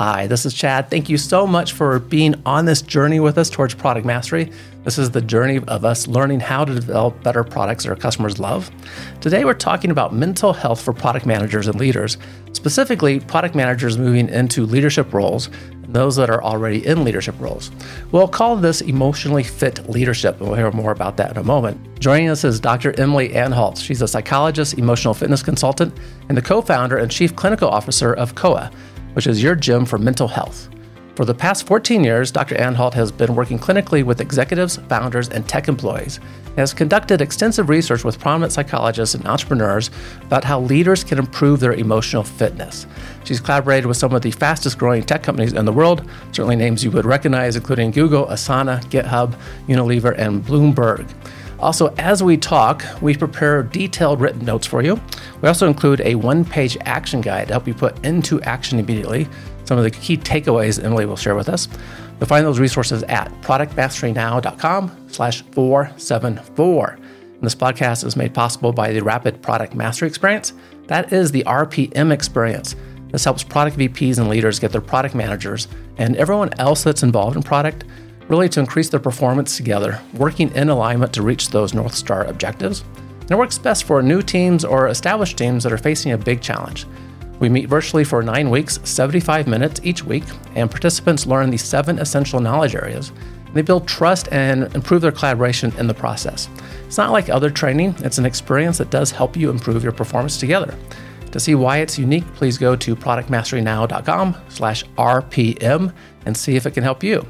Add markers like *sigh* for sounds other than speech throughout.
Hi, this is Chad. Thank you so much for being on this journey with us towards product mastery. This is the journey of us learning how to develop better products that our customers love. Today, we're talking about mental health for product managers and leaders, specifically, product managers moving into leadership roles and those that are already in leadership roles. We'll call this emotionally fit leadership, and we'll hear more about that in a moment. Joining us is Dr. Emily Anhalt. She's a psychologist, emotional fitness consultant, and the co founder and chief clinical officer of COA which is your gym for mental health. For the past 14 years, Dr. Anhalt has been working clinically with executives, founders, and tech employees. and has conducted extensive research with prominent psychologists and entrepreneurs about how leaders can improve their emotional fitness. She's collaborated with some of the fastest growing tech companies in the world, certainly names you would recognize, including Google, Asana, GitHub, Unilever, and Bloomberg. Also, as we talk, we prepare detailed written notes for you. We also include a one page action guide to help you put into action immediately some of the key takeaways Emily will share with us. You'll find those resources at productmasterynow.com slash 474. And this podcast is made possible by the Rapid Product Mastery Experience. That is the RPM experience. This helps product VPs and leaders get their product managers and everyone else that's involved in product really to increase their performance together, working in alignment to reach those North Star objectives. And it works best for new teams or established teams that are facing a big challenge. We meet virtually for nine weeks, 75 minutes each week, and participants learn the seven essential knowledge areas. They build trust and improve their collaboration in the process. It's not like other training, it's an experience that does help you improve your performance together. To see why it's unique, please go to productmasterynow.com slash RPM and see if it can help you.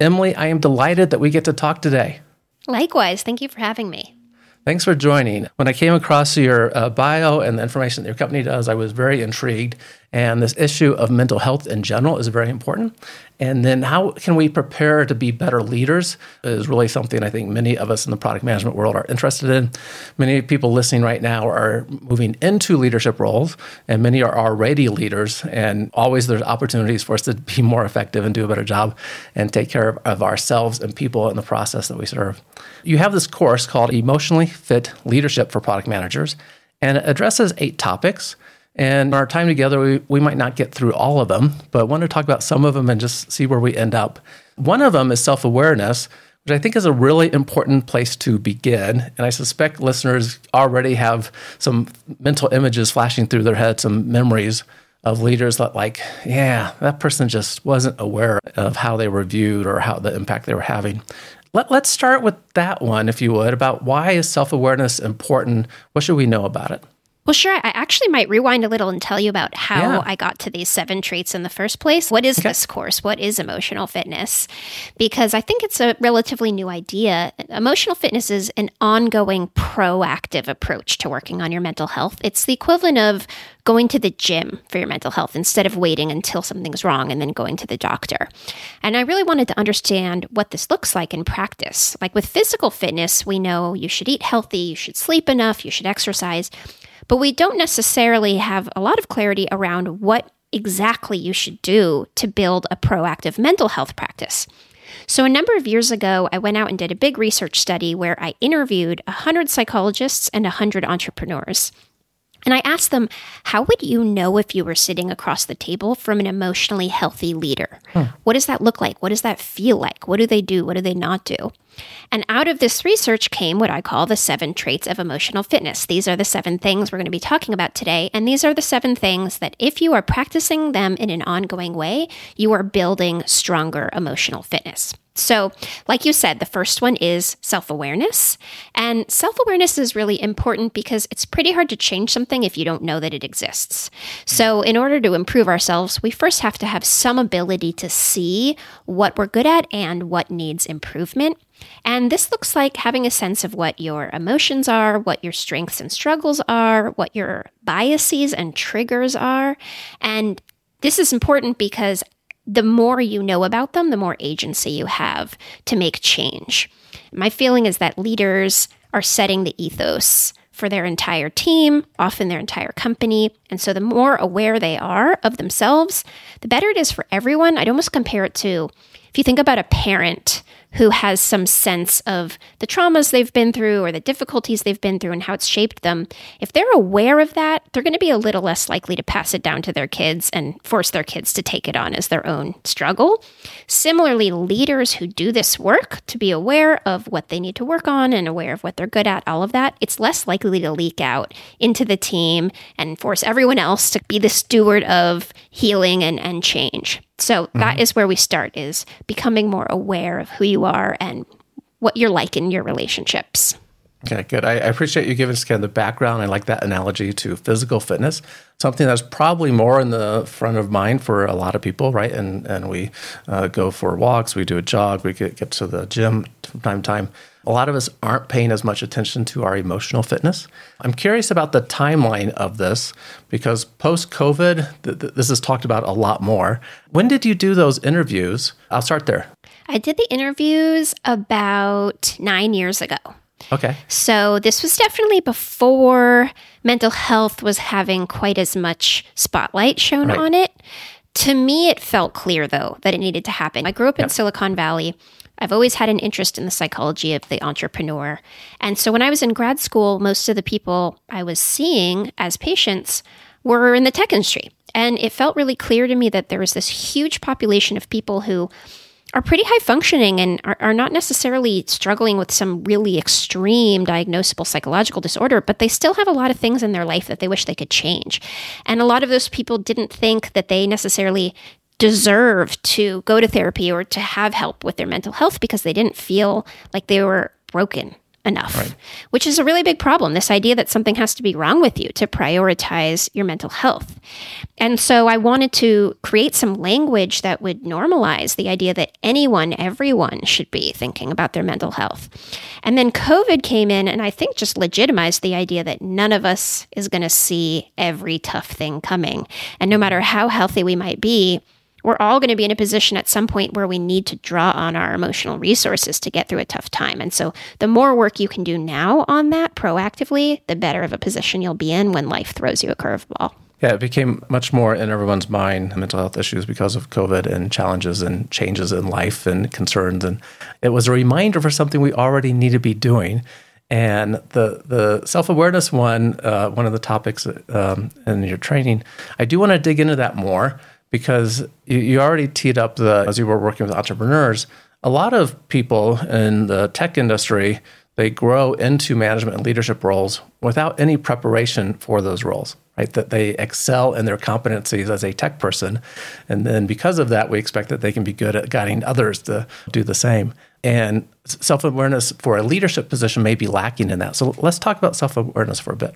Emily, I am delighted that we get to talk today. Likewise. Thank you for having me. Thanks for joining. When I came across your uh, bio and the information that your company does, I was very intrigued. And this issue of mental health in general is very important. And then how can we prepare to be better leaders is really something I think many of us in the product management world are interested in. Many people listening right now are moving into leadership roles, and many are already leaders. And always there's opportunities for us to be more effective and do a better job and take care of, of ourselves and people in the process that we serve. You have this course called Emotionally Fit Leadership for Product Managers, and it addresses eight topics. And our time together, we, we might not get through all of them, but I want to talk about some of them and just see where we end up. One of them is self awareness, which I think is a really important place to begin. And I suspect listeners already have some mental images flashing through their head, some memories of leaders that, like, yeah, that person just wasn't aware of how they were viewed or how the impact they were having. Let, let's start with that one, if you would, about why is self awareness important? What should we know about it? Well, sure. I actually might rewind a little and tell you about how yeah. I got to these seven traits in the first place. What is okay. this course? What is emotional fitness? Because I think it's a relatively new idea. Emotional fitness is an ongoing proactive approach to working on your mental health. It's the equivalent of going to the gym for your mental health instead of waiting until something's wrong and then going to the doctor. And I really wanted to understand what this looks like in practice. Like with physical fitness, we know you should eat healthy, you should sleep enough, you should exercise but we don't necessarily have a lot of clarity around what exactly you should do to build a proactive mental health practice. So, a number of years ago, I went out and did a big research study where I interviewed 100 psychologists and 100 entrepreneurs. And I asked them, how would you know if you were sitting across the table from an emotionally healthy leader? Hmm. What does that look like? What does that feel like? What do they do? What do they not do? And out of this research came what I call the seven traits of emotional fitness. These are the seven things we're going to be talking about today. And these are the seven things that, if you are practicing them in an ongoing way, you are building stronger emotional fitness. So, like you said, the first one is self awareness. And self awareness is really important because it's pretty hard to change something if you don't know that it exists. So, in order to improve ourselves, we first have to have some ability to see what we're good at and what needs improvement. And this looks like having a sense of what your emotions are, what your strengths and struggles are, what your biases and triggers are. And this is important because the more you know about them, the more agency you have to make change. My feeling is that leaders are setting the ethos for their entire team, often their entire company. And so the more aware they are of themselves, the better it is for everyone. I'd almost compare it to if you think about a parent who has some sense of the traumas they've been through or the difficulties they've been through and how it's shaped them, if they're aware of that, they're going to be a little less likely to pass it down to their kids and force their kids to take it on as their own struggle. Similarly, leaders who do this work to be aware of what they need to work on and aware of what they're good at, all of that, it's less likely to leak out into the team and force everyone else to be the steward of healing and, and change. So mm-hmm. that is where we start is becoming more aware of who you are and what you're like in your relationships. Okay, good. I, I, appreciate you giving us kind of the background. I like that analogy to physical fitness, something that's probably more in the front of mind for a lot of people, right? And and we uh, go for walks, we do a jog, we get, get to the gym from time to time. A lot of us aren't paying as much attention to our emotional fitness. I'm curious about the timeline of this because post COVID, th- th- this is talked about a lot more. When did you do those interviews? I'll start there. I did the interviews about nine years ago. Okay. So this was definitely before mental health was having quite as much spotlight shown right. on it. To me, it felt clear, though, that it needed to happen. I grew up yep. in Silicon Valley. I've always had an interest in the psychology of the entrepreneur. And so when I was in grad school, most of the people I was seeing as patients were in the tech industry. And it felt really clear to me that there was this huge population of people who are pretty high functioning and are, are, not necessarily struggling with some really extreme diagnosable psychological disorder, but they still have a lot of things in their life that they wish they could change. And a lot of those people didn't think that they necessarily deserved to go to therapy or to have help with their mental health because they didn't feel like they were broken enough, right. which is a really big problem. This idea that something has to be wrong with you to prioritize your mental health. And so I wanted to create some language that would normalize the idea that anyone, everyone should be thinking about their mental health. And then COVID came in and I think just legitimized the idea that none of us is going to see every tough thing coming. And no matter how healthy we might be, we're all going to be in a position at some point where we need to draw on our emotional resources to get through a tough time. And so the more work you can do now on that proactively, the better of a position you'll be in when life throws you a curveball. Yeah, it became much more in everyone's mind mental health issues because of COVID and challenges and changes in life and concerns. And it was a reminder for something we already need to be doing. And the the self awareness one, uh, one of the topics um, in your training, I do want to dig into that more because you, you already teed up the as you were working with entrepreneurs. A lot of people in the tech industry they grow into management and leadership roles without any preparation for those roles right? That they excel in their competencies as a tech person. And then because of that we expect that they can be good at guiding others to do the same. And self-awareness for a leadership position may be lacking in that. So let's talk about self-awareness for a bit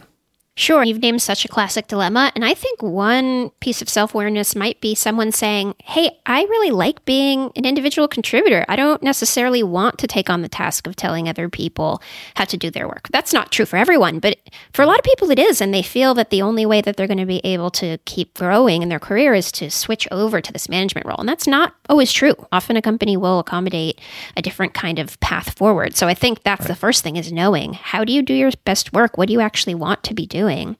Sure, you've named such a classic dilemma. And I think one piece of self awareness might be someone saying, Hey, I really like being an individual contributor. I don't necessarily want to take on the task of telling other people how to do their work. That's not true for everyone, but for a lot of people it is. And they feel that the only way that they're going to be able to keep growing in their career is to switch over to this management role. And that's not always true. Often a company will accommodate a different kind of path forward. So I think that's right. the first thing is knowing how do you do your best work? What do you actually want to be doing? Doing.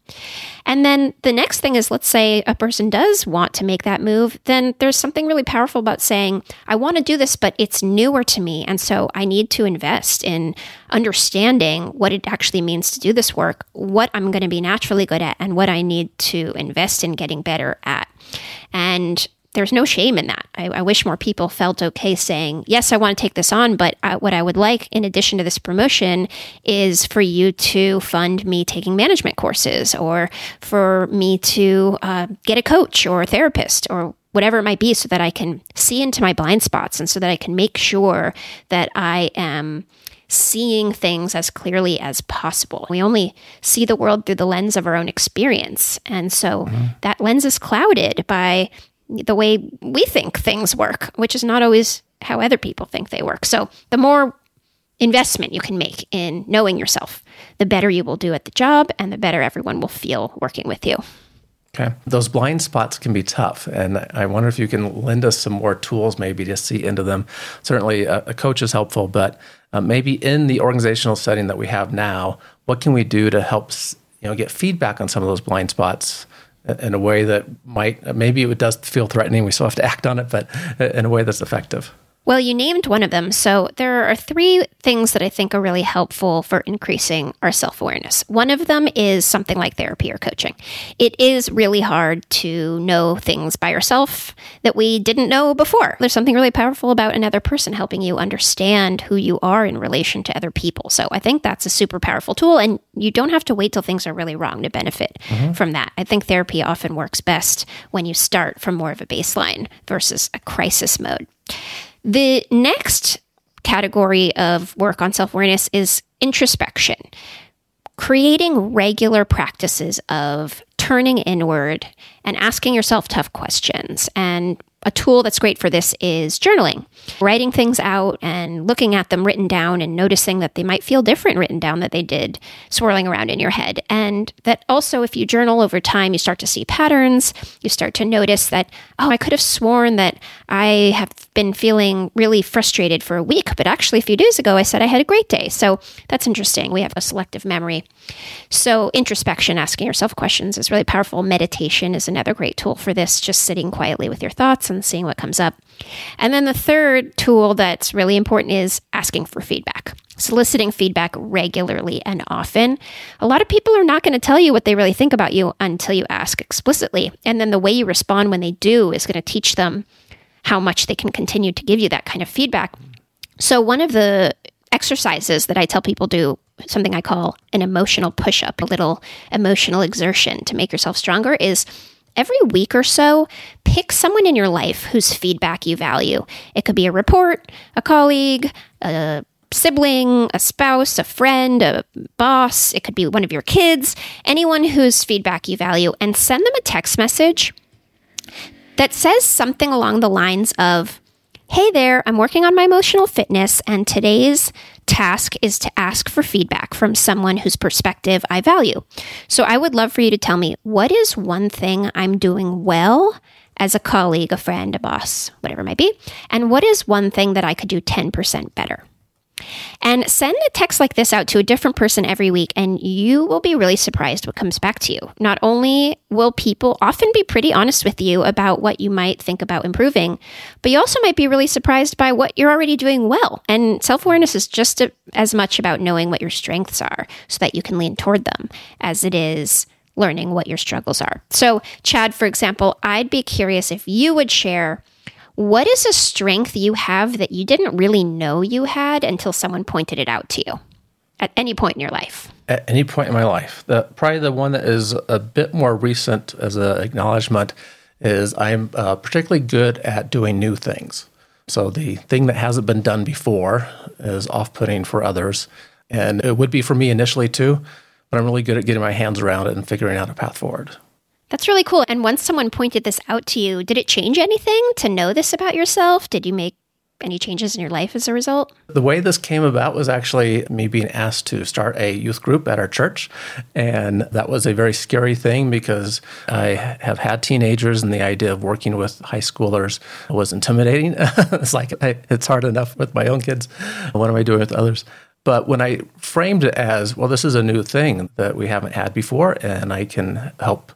And then the next thing is let's say a person does want to make that move, then there's something really powerful about saying, I want to do this, but it's newer to me. And so I need to invest in understanding what it actually means to do this work, what I'm going to be naturally good at, and what I need to invest in getting better at. And there's no shame in that. I, I, wish more people felt okay saying, yes, I want to take this on, but I, what I would like in addition to this promotion is for you to fund me taking management courses or for me to uh, get a coach or a therapist or whatever it might be so that I can see into my blind spots and so that I can make sure that I am seeing things as clearly as possible. We only see the world through the lens of our own experience. And so mm-hmm. that lens is clouded by the way we think things work, which is not always how other people think they work. So the more investment you can make in knowing yourself, the better you will do at the job and the better everyone will feel working with you. Okay. Those blind spots can be tough. And I wonder if you can lend us some more tools maybe to see into them. Certainly, a, a coach is helpful, but uh, maybe in the organizational setting that we have now, what can we do to help you know, get feedback on some of those blind spots in a way that might maybe it does feel threatening. We still have to act on it, but in a way that's effective. Well, you named one of them. So there are three things that I think are really helpful for increasing our self awareness. One of them is something like therapy or coaching. It is really hard to know things by yourself that we didn't know before. There's something really powerful about another person helping you understand who you are in relation to other people. So I think that's a super powerful tool. And you don't have to wait till things are really wrong to benefit mm-hmm. from that. I think therapy often works best when you start from more of a baseline versus a crisis mode. The next category of work on self awareness is introspection, creating regular practices of turning inward and asking yourself tough questions and a tool that's great for this is journaling, writing things out and looking at them written down and noticing that they might feel different written down that they did swirling around in your head. And that also, if you journal over time, you start to see patterns. You start to notice that, oh, I could have sworn that I have been feeling really frustrated for a week, but actually, a few days ago, I said I had a great day. So that's interesting. We have a selective memory. So, introspection, asking yourself questions, is really powerful. Meditation is another great tool for this, just sitting quietly with your thoughts and seeing what comes up. And then the third tool that's really important is asking for feedback, soliciting feedback regularly and often. A lot of people are not going to tell you what they really think about you until you ask explicitly. And then the way you respond when they do is going to teach them how much they can continue to give you that kind of feedback. So, one of the exercises that I tell people do something I call an emotional push up, a little emotional exertion to make yourself stronger is every week or so, pick someone in your life whose feedback you value. It could be a report, a colleague, a sibling, a spouse, a friend, a boss. It could be one of your kids, anyone whose feedback you value, and send them a text message that says something along the lines of, Hey there, I'm working on my emotional fitness, and today's task is to ask for feedback from someone whose perspective I value. So I would love for you to tell me what is one thing I'm doing well as a colleague, a friend, a boss, whatever it might be, and what is one thing that I could do 10% better? And send a text like this out to a different person every week, and you will be really surprised what comes back to you. Not only will people often be pretty honest with you about what you might think about improving, but you also might be really surprised by what you're already doing well. And self awareness is just a, as much about knowing what your strengths are so that you can lean toward them as it is learning what your struggles are. So, Chad, for example, I'd be curious if you would share what is a strength you have that you didn't really know you had until someone pointed it out to you at any point in your life? At any point in my life. The, probably the one that is a bit more recent as an acknowledgement is I'm uh, particularly good at doing new things. So the thing that hasn't been done before is off putting for others. And it would be for me initially too, but I'm really good at getting my hands around it and figuring out a path forward. That's really cool. And once someone pointed this out to you, did it change anything to know this about yourself? Did you make any changes in your life as a result? The way this came about was actually me being asked to start a youth group at our church. And that was a very scary thing because I have had teenagers and the idea of working with high schoolers was intimidating. *laughs* it's like, it's hard enough with my own kids. What am I doing with others? But when I framed it as, well, this is a new thing that we haven't had before, and I can help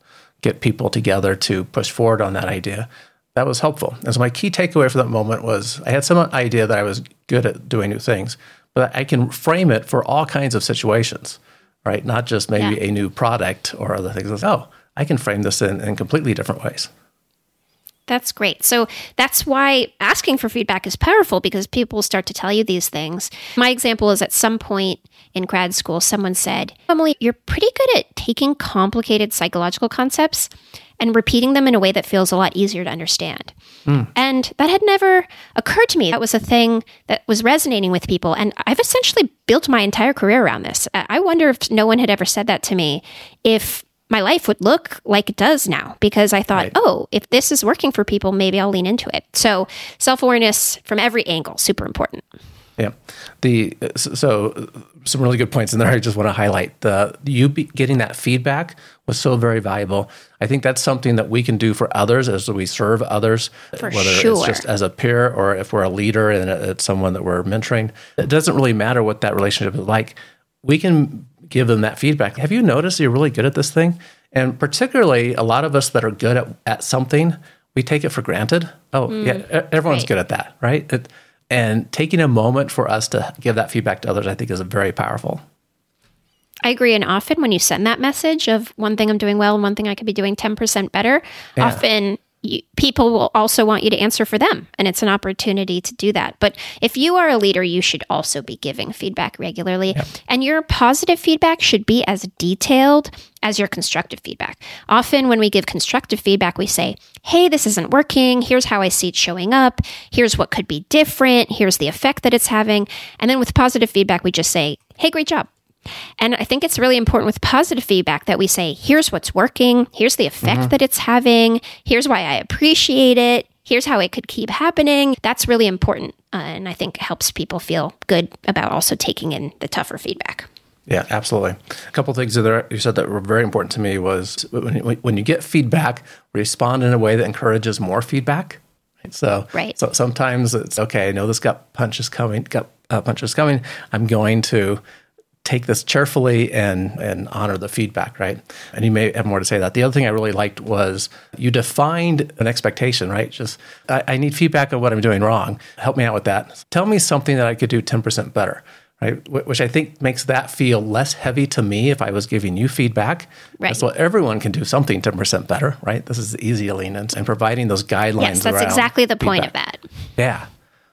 get people together to push forward on that idea. That was helpful. And so my key takeaway from that moment was I had some idea that I was good at doing new things, but I can frame it for all kinds of situations, right? Not just maybe yeah. a new product or other things. Oh, I can frame this in, in completely different ways. That's great. So that's why asking for feedback is powerful because people start to tell you these things. My example is at some point in grad school, someone said, Emily, you're pretty good at taking complicated psychological concepts and repeating them in a way that feels a lot easier to understand. Mm. And that had never occurred to me. That was a thing that was resonating with people. And I've essentially built my entire career around this. I wonder if no one had ever said that to me, if my life would look like it does now because I thought, right. oh, if this is working for people, maybe I'll lean into it. So self awareness from every angle, super important. Yeah, the so some really good points in there. I just want to highlight the you getting that feedback was so very valuable. I think that's something that we can do for others as we serve others, for whether sure. it's just as a peer or if we're a leader and uh, it's someone that we're mentoring. It doesn't really matter what that relationship is like. We can give them that feedback. Have you noticed you're really good at this thing? And particularly, a lot of us that are good at, at something, we take it for granted. Oh, mm, yeah, everyone's right. good at that, right? It, And taking a moment for us to give that feedback to others, I think, is very powerful. I agree. And often when you send that message of one thing I'm doing well and one thing I could be doing 10% better, yeah. often you, people will also want you to answer for them. And it's an opportunity to do that. But if you are a leader, you should also be giving feedback regularly. Yep. And your positive feedback should be as detailed as your constructive feedback. Often, when we give constructive feedback, we say, Hey, this isn't working. Here's how I see it showing up. Here's what could be different. Here's the effect that it's having. And then with positive feedback, we just say, Hey, great job. And I think it's really important with positive feedback that we say, here's what's working, here's the effect mm-hmm. that it's having, here's why I appreciate it, here's how it could keep happening. That's really important. Uh, and I think helps people feel good about also taking in the tougher feedback. Yeah, absolutely. A couple things that you said that were very important to me was when, when you get feedback, respond in a way that encourages more feedback. So, right. so sometimes it's okay. I know this gut punch is coming. Gut uh, punch is coming. I'm going to take this cheerfully and and honor the feedback, right? And you may have more to say that. The other thing I really liked was you defined an expectation, right? Just I, I need feedback on what I'm doing wrong. Help me out with that. Tell me something that I could do 10% better. Right, which I think makes that feel less heavy to me if I was giving you feedback. Right. So everyone can do something 10% better, right? This is easy to lean in and providing those guidelines. Yes, that's exactly the point of that. Yeah.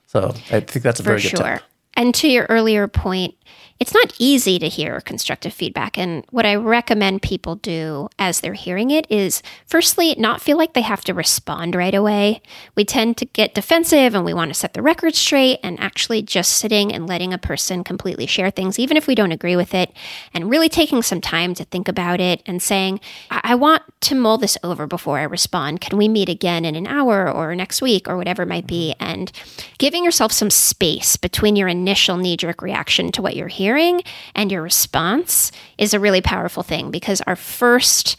So I think that's a For very good sure. Tip. And to your earlier point, it's not easy to hear constructive feedback. And what I recommend people do as they're hearing it is firstly, not feel like they have to respond right away. We tend to get defensive and we want to set the record straight, and actually just sitting and letting a person completely share things, even if we don't agree with it, and really taking some time to think about it and saying, I, I want to mull this over before I respond. Can we meet again in an hour or next week or whatever it might be? And giving yourself some space between your initial knee jerk reaction to what you're hearing hearing and your response is a really powerful thing because our first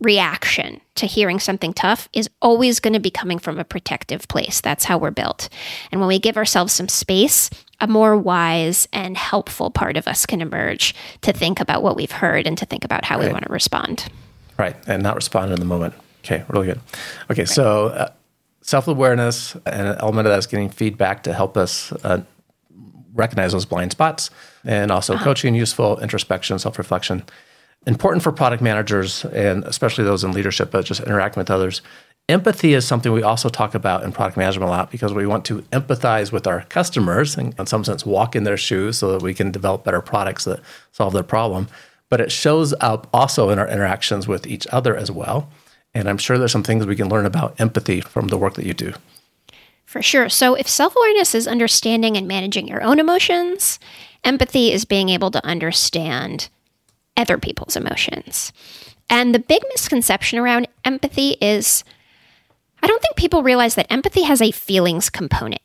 reaction to hearing something tough is always going to be coming from a protective place. That's how we're built. And when we give ourselves some space, a more wise and helpful part of us can emerge to think about what we've heard and to think about how right. we want to respond. Right. And not respond in the moment. Okay. Really good. Okay. Right. So, uh, self awareness and an element of that is getting feedback to help us uh, recognize those blind spots and also uh-huh. coaching, useful introspection, self reflection. Important for product managers and especially those in leadership, but just interacting with others. Empathy is something we also talk about in product management a lot because we want to empathize with our customers and, in some sense, walk in their shoes so that we can develop better products that solve their problem. But it shows up also in our interactions with each other as well. And I'm sure there's some things we can learn about empathy from the work that you do. For sure. So, if self awareness is understanding and managing your own emotions, empathy is being able to understand other people's emotions. And the big misconception around empathy is I don't think people realize that empathy has a feelings component.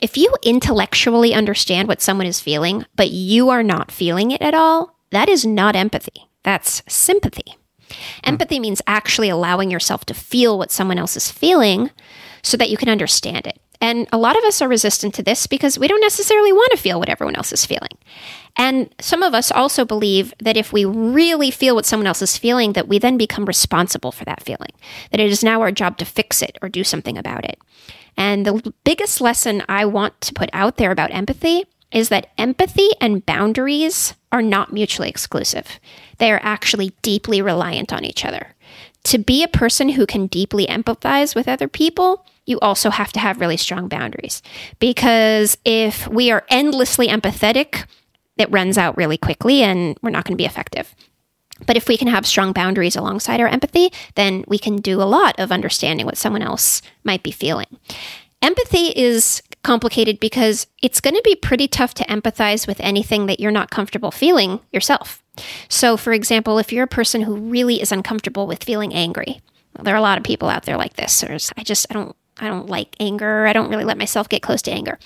If you intellectually understand what someone is feeling, but you are not feeling it at all, that is not empathy. That's sympathy. Hmm. Empathy means actually allowing yourself to feel what someone else is feeling so that you can understand it. And a lot of us are resistant to this because we don't necessarily want to feel what everyone else is feeling. And some of us also believe that if we really feel what someone else is feeling, that we then become responsible for that feeling, that it is now our job to fix it or do something about it. And the biggest lesson I want to put out there about empathy is that empathy and boundaries are not mutually exclusive. They are actually deeply reliant on each other. To be a person who can deeply empathize with other people, you also have to have really strong boundaries. Because if we are endlessly empathetic, it runs out really quickly and we're not going to be effective. But if we can have strong boundaries alongside our empathy, then we can do a lot of understanding what someone else might be feeling. Empathy is complicated because it's going to be pretty tough to empathize with anything that you're not comfortable feeling yourself. So, for example, if you're a person who really is uncomfortable with feeling angry, well, there are a lot of people out there like this. There's, I just, I don't I don't like anger. I don't really let myself get close to anger.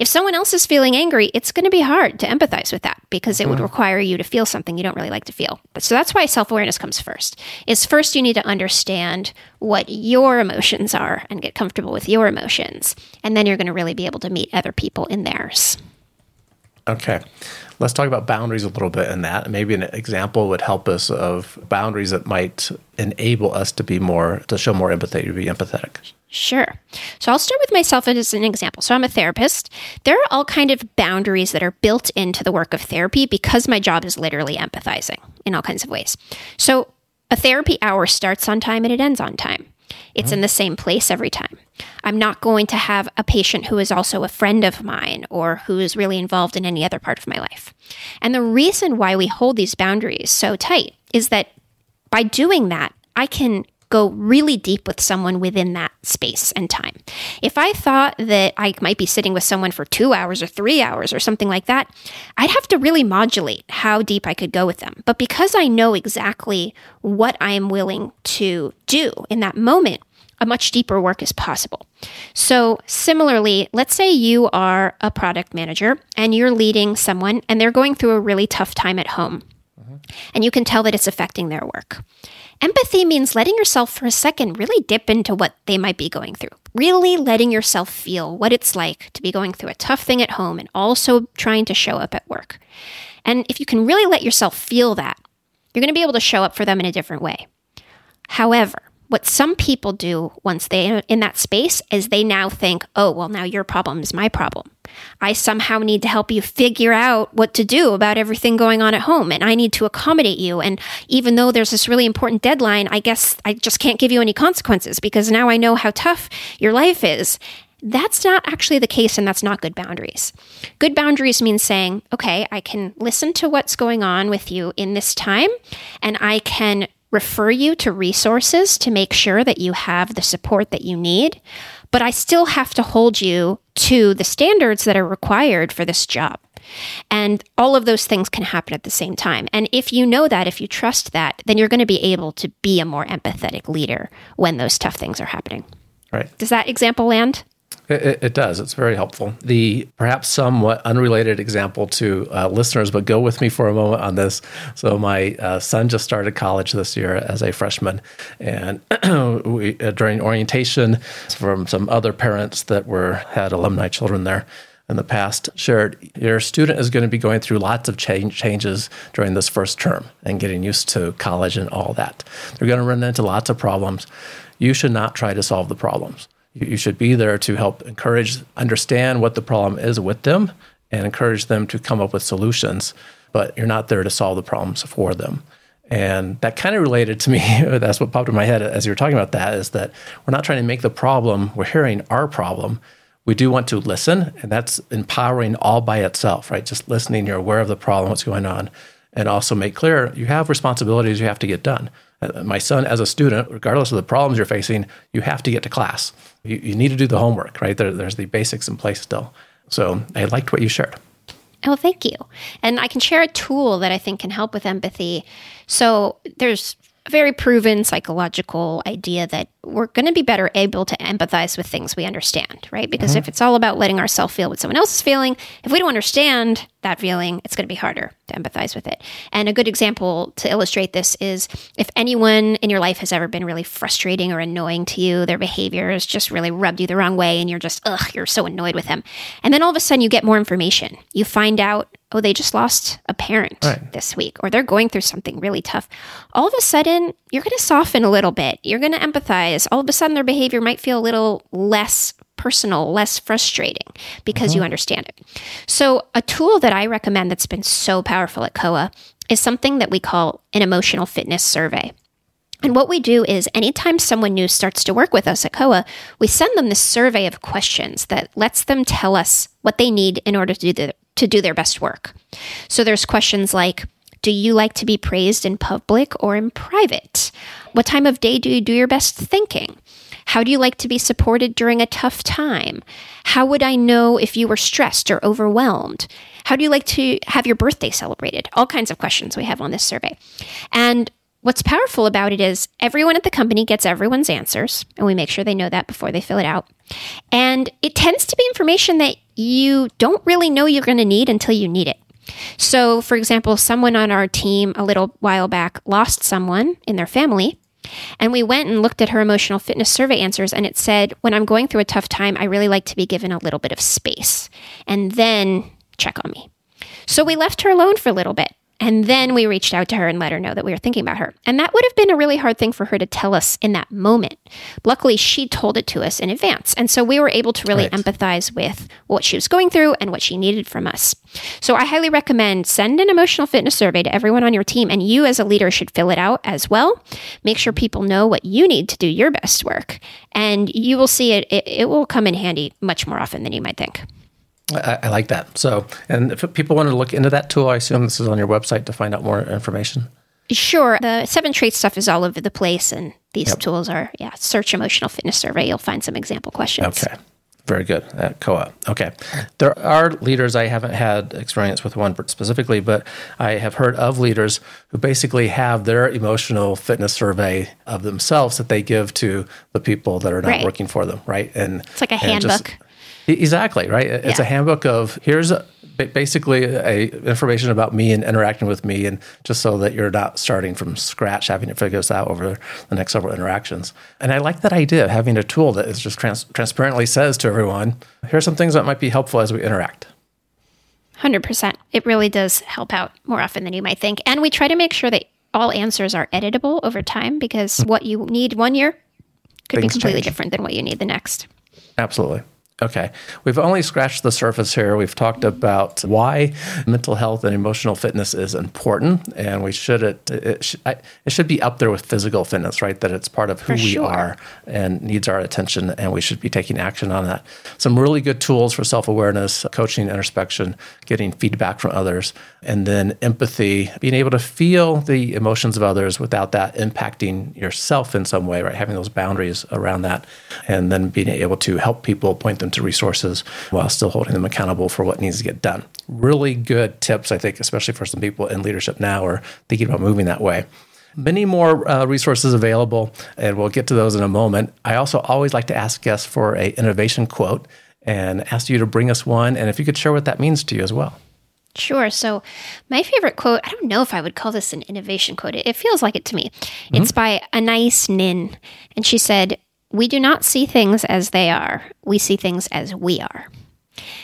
If someone else is feeling angry, it's going to be hard to empathize with that because it would mm-hmm. require you to feel something you don't really like to feel. But so that's why self-awareness comes first. Is first you need to understand what your emotions are and get comfortable with your emotions, and then you're going to really be able to meet other people in theirs. Okay. Let's talk about boundaries a little bit in that. Maybe an example would help us of boundaries that might enable us to be more, to show more empathy, to be empathetic. Sure. So I'll start with myself as an example. So I'm a therapist. There are all kind of boundaries that are built into the work of therapy because my job is literally empathizing in all kinds of ways. So a therapy hour starts on time and it ends on time. It's in the same place every time. I'm not going to have a patient who is also a friend of mine or who is really involved in any other part of my life. And the reason why we hold these boundaries so tight is that by doing that, I can go really deep with someone within that space and time. If I thought that I might be sitting with someone for two hours or three hours or something like that, I'd have to really modulate how deep I could go with them. But because I know exactly what I am willing to do in that moment, a much deeper work is possible. So, similarly, let's say you are a product manager and you're leading someone and they're going through a really tough time at home, mm-hmm. and you can tell that it's affecting their work. Empathy means letting yourself for a second really dip into what they might be going through. Really letting yourself feel what it's like to be going through a tough thing at home and also trying to show up at work. And if you can really let yourself feel that, you're going to be able to show up for them in a different way. However, what some people do once they're in that space is they now think, oh, well, now your problem is my problem. I somehow need to help you figure out what to do about everything going on at home, and I need to accommodate you. And even though there's this really important deadline, I guess I just can't give you any consequences because now I know how tough your life is. That's not actually the case, and that's not good boundaries. Good boundaries means saying, okay, I can listen to what's going on with you in this time, and I can refer you to resources to make sure that you have the support that you need. But I still have to hold you to the standards that are required for this job. And all of those things can happen at the same time. And if you know that, if you trust that, then you're going to be able to be a more empathetic leader when those tough things are happening. Right. Does that example land? It, it, does. It's very helpful. The perhaps somewhat unrelated example to uh, listeners, but go with me for a moment on this. So, my uh, son just started college this year as a freshman, and *clears throat* we, uh, during orientation from some other parents that were had alumni children there in the past shared your student is going to be going through lots of change, changes during this first term and getting used to college and all that. They're going to run into lots of problems. You should not try to solve the problems you should be there to help encourage, understand what the problem is with them and encourage them to come up with solutions. But you're not there to solve the problems for them. And that kind of related to me. *laughs* that's what popped in my head as you were talking about that is that we're not trying to make the problem, we're hearing our problem. We do want to listen, and that's empowering all by itself, right? Just listening, you're aware of the problem, what's going on, and also make clear you have responsibilities you have to get done. Uh, my son, as a student, regardless of the problems you're facing, you have to get to class. You, you need to do the homework, right? There, there's the basics in place still. So I liked what you shared. Oh, thank you. And I can share a tool that I think can help with empathy. So there's a very proven psychological idea that we're going to be better able to empathize with things we understand, right? Because mm-hmm. if it's all about letting ourselves feel what someone else is feeling, if we don't understand that feeling, it's going to be harder to empathize with it. And a good example to illustrate this is if anyone in your life has ever been really frustrating or annoying to you, their behavior has just really rubbed you the wrong way, and you're just, ugh, you're so annoyed with them. And then all of a sudden you get more information. You find out, oh, they just lost a parent right. this week, or they're going through something really tough. All of a sudden, you're going to soften a little bit. You're going to empathize. All of a sudden, their behavior might feel a little less personal, less frustrating because uh-huh. you understand it. So, a tool that I recommend that's been so powerful at COA is something that we call an emotional fitness survey. And what we do is anytime someone new starts to work with us at COA, we send them this survey of questions that lets them tell us what they need in order to do, the, to do their best work. So there's questions like Do you like to be praised in public or in private? What time of day do you do your best thinking? How do you like to be supported during a tough time? How would I know if you were stressed or overwhelmed? How do you like to have your birthday celebrated? All kinds of questions we have on this survey. And what's powerful about it is everyone at the company gets everyone's answers, and we make sure they know that before they fill it out. And it tends to be information that you don't really know you're going to need until you need it. So, for example, someone on our team a little while back lost someone in their family and we went and looked at her emotional fitness survey answers, and it said, When I'm going through a tough time, I really like to be given a little bit of space and then check on me. So we left her alone for a little bit. And then we reached out to her and let her know that we were thinking about her. And that would have been a really hard thing for her to tell us in that moment. Luckily, she told it to us in advance. And so we were able to really right. empathize with what she was going through and what she needed from us. So I highly recommend send an emotional fitness survey to everyone on your team. And you, as a leader, should fill it out as well. Make sure people know what you need to do your best work. And you will see it, it, it will come in handy much more often than you might think. I, I, like that. So, and if people want to look into that tool, I assume this is on your website to find out more information. Sure. The seven traits stuff is all over the place, and these yep. tools are, yeah, search emotional fitness survey. You'll find some example questions. Okay. Very good uh, at COA. Okay. There are leaders, I haven't had experience with one specifically, but I have heard of leaders who basically have their emotional fitness survey of themselves that they give to the people that are not right. working for them, right? And it's like a handbook. Just, Exactly right. It's yeah. a handbook of here's a, basically a information about me and interacting with me, and just so that you're not starting from scratch, having to figure this out over the next several interactions. And I like that idea of having a tool that is just trans- transparently says to everyone, here's some things that might be helpful as we interact. 100%. It really does help out more often than you might think. And we try to make sure that all answers are editable over time because mm-hmm. what you need one year could Things be completely change. different than what you need the next. Absolutely. Okay. We've only scratched the surface here. We've talked about why mental health and emotional fitness is important, and we should it it, should, it should be up there with physical fitness, right? That it's part of who for we sure. are and needs our attention, and we should be taking action on that. Some really good tools for self awareness, coaching, introspection, getting feedback from others, and then empathy, being able to feel the emotions of others without that impacting yourself in some way, right? Having those boundaries around that, and then being able to help people point them to resources while still holding them accountable for what needs to get done. Really good tips, I think, especially for some people in leadership now or thinking about moving that way. Many more uh, resources available, and we'll get to those in a moment. I also always like to ask guests for a innovation quote and ask you to bring us one, and if you could share what that means to you as well. Sure. So, my favorite quote, I don't know if I would call this an innovation quote. It feels like it to me. Mm-hmm. It's by Anais Nin. And she said, we do not see things as they are, we see things as we are.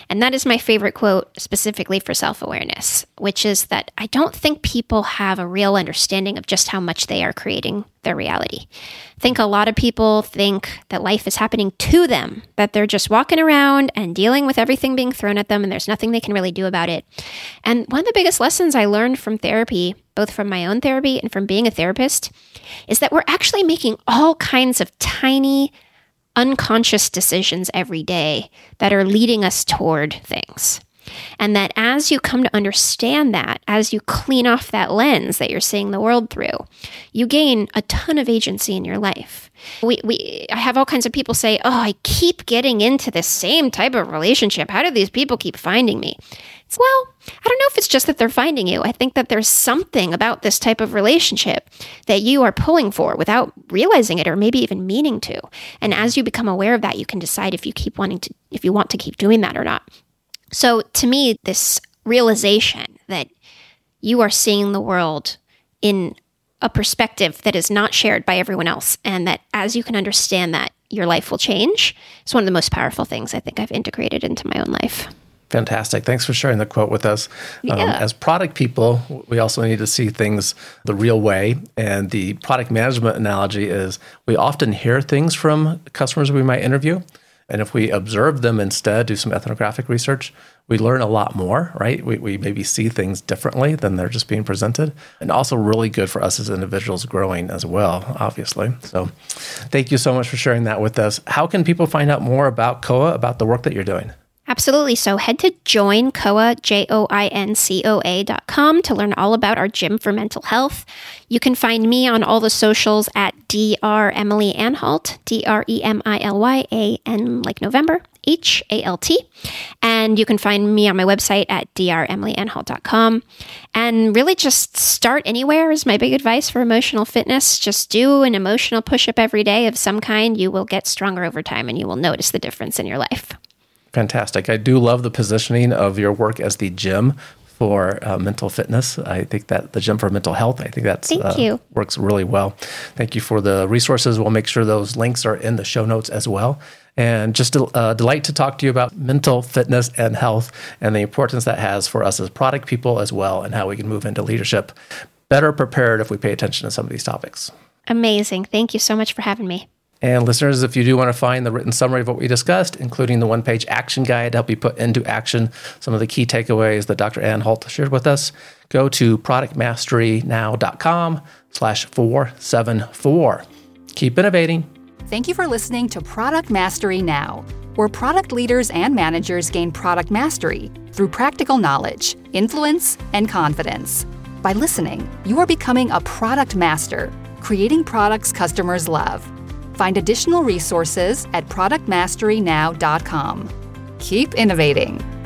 And that is my favorite quote specifically for self awareness, which is that I don't think people have a real understanding of just how much they are creating their reality. I think a lot of people think that life is happening to them, that they're just walking around and dealing with everything being thrown at them and there's nothing they can really do about it. And one of the biggest lessons I learned from therapy, both from my own therapy and from being a therapist, is that we're actually making all kinds of tiny, unconscious decisions every day that are leading us toward things. And that as you come to understand that, as you clean off that lens that you're seeing the world through, you gain a ton of agency in your life. We, we, I have all kinds of people say, Oh, I keep getting into this same type of relationship. How do these people keep finding me? It's, well, I don't know if it's just that they're finding you. I think that there's something about this type of relationship that you are pulling for without realizing it or maybe even meaning to. And as you become aware of that, you can decide if you keep wanting to, if you want to keep doing that or not. So to me, this realization that you are seeing the world in a perspective that is not shared by everyone else, and that as you can understand that, your life will change, is one of the most powerful things I think I've integrated into my own life. Fantastic. Thanks for sharing the quote with us. Um, yeah. Um, as product people, we also need to see things the real way. And the product management analogy is we often hear things from customers we might interview. And if we observe them instead, do some ethnographic research, we learn a lot more, right? We, we maybe see things differently than they're just being presented. And also, really good for us as individuals growing as well, obviously. So, thank you so much for sharing that with us. How can people find out more about COA, about the work that you're doing? Absolutely. So head to joincoa, J-O-I-N-C-O-A dot com to learn all about our gym for mental health. You can find me on all the socials at Dr. Emily Anhalt, D-R-E-M-I-L-Y-A-N like November, H-A-L-T. And you can find me on my website at dremilyanhalt.com. And really just start anywhere is my big advice for emotional fitness. Just do an emotional push-up every day of some kind. You will get stronger over time and you will notice the difference in your life. Fantastic. I do love the positioning of your work as the gym for uh, mental fitness. I think that the gym for mental health, I think that uh, works really well. Thank you for the resources. We'll make sure those links are in the show notes as well. And just a uh, delight to talk to you about mental fitness and health and the importance that has for us as product people as well, and how we can move into leadership better prepared if we pay attention to some of these topics. Amazing. Thank you so much for having me. And listeners, if you do want to find the written summary of what we discussed, including the one page action guide to help you put into action some of the key takeaways that Dr. Anhalt shared with us, go to productmasterynow.com slash 474. Keep innovating. Thank you for listening to Product Mastery Now, where product leaders and managers gain product mastery through practical knowledge, influence, and confidence. By listening, you are becoming a product master, creating products customers love. Find additional resources at productmasterynow.com. Keep innovating.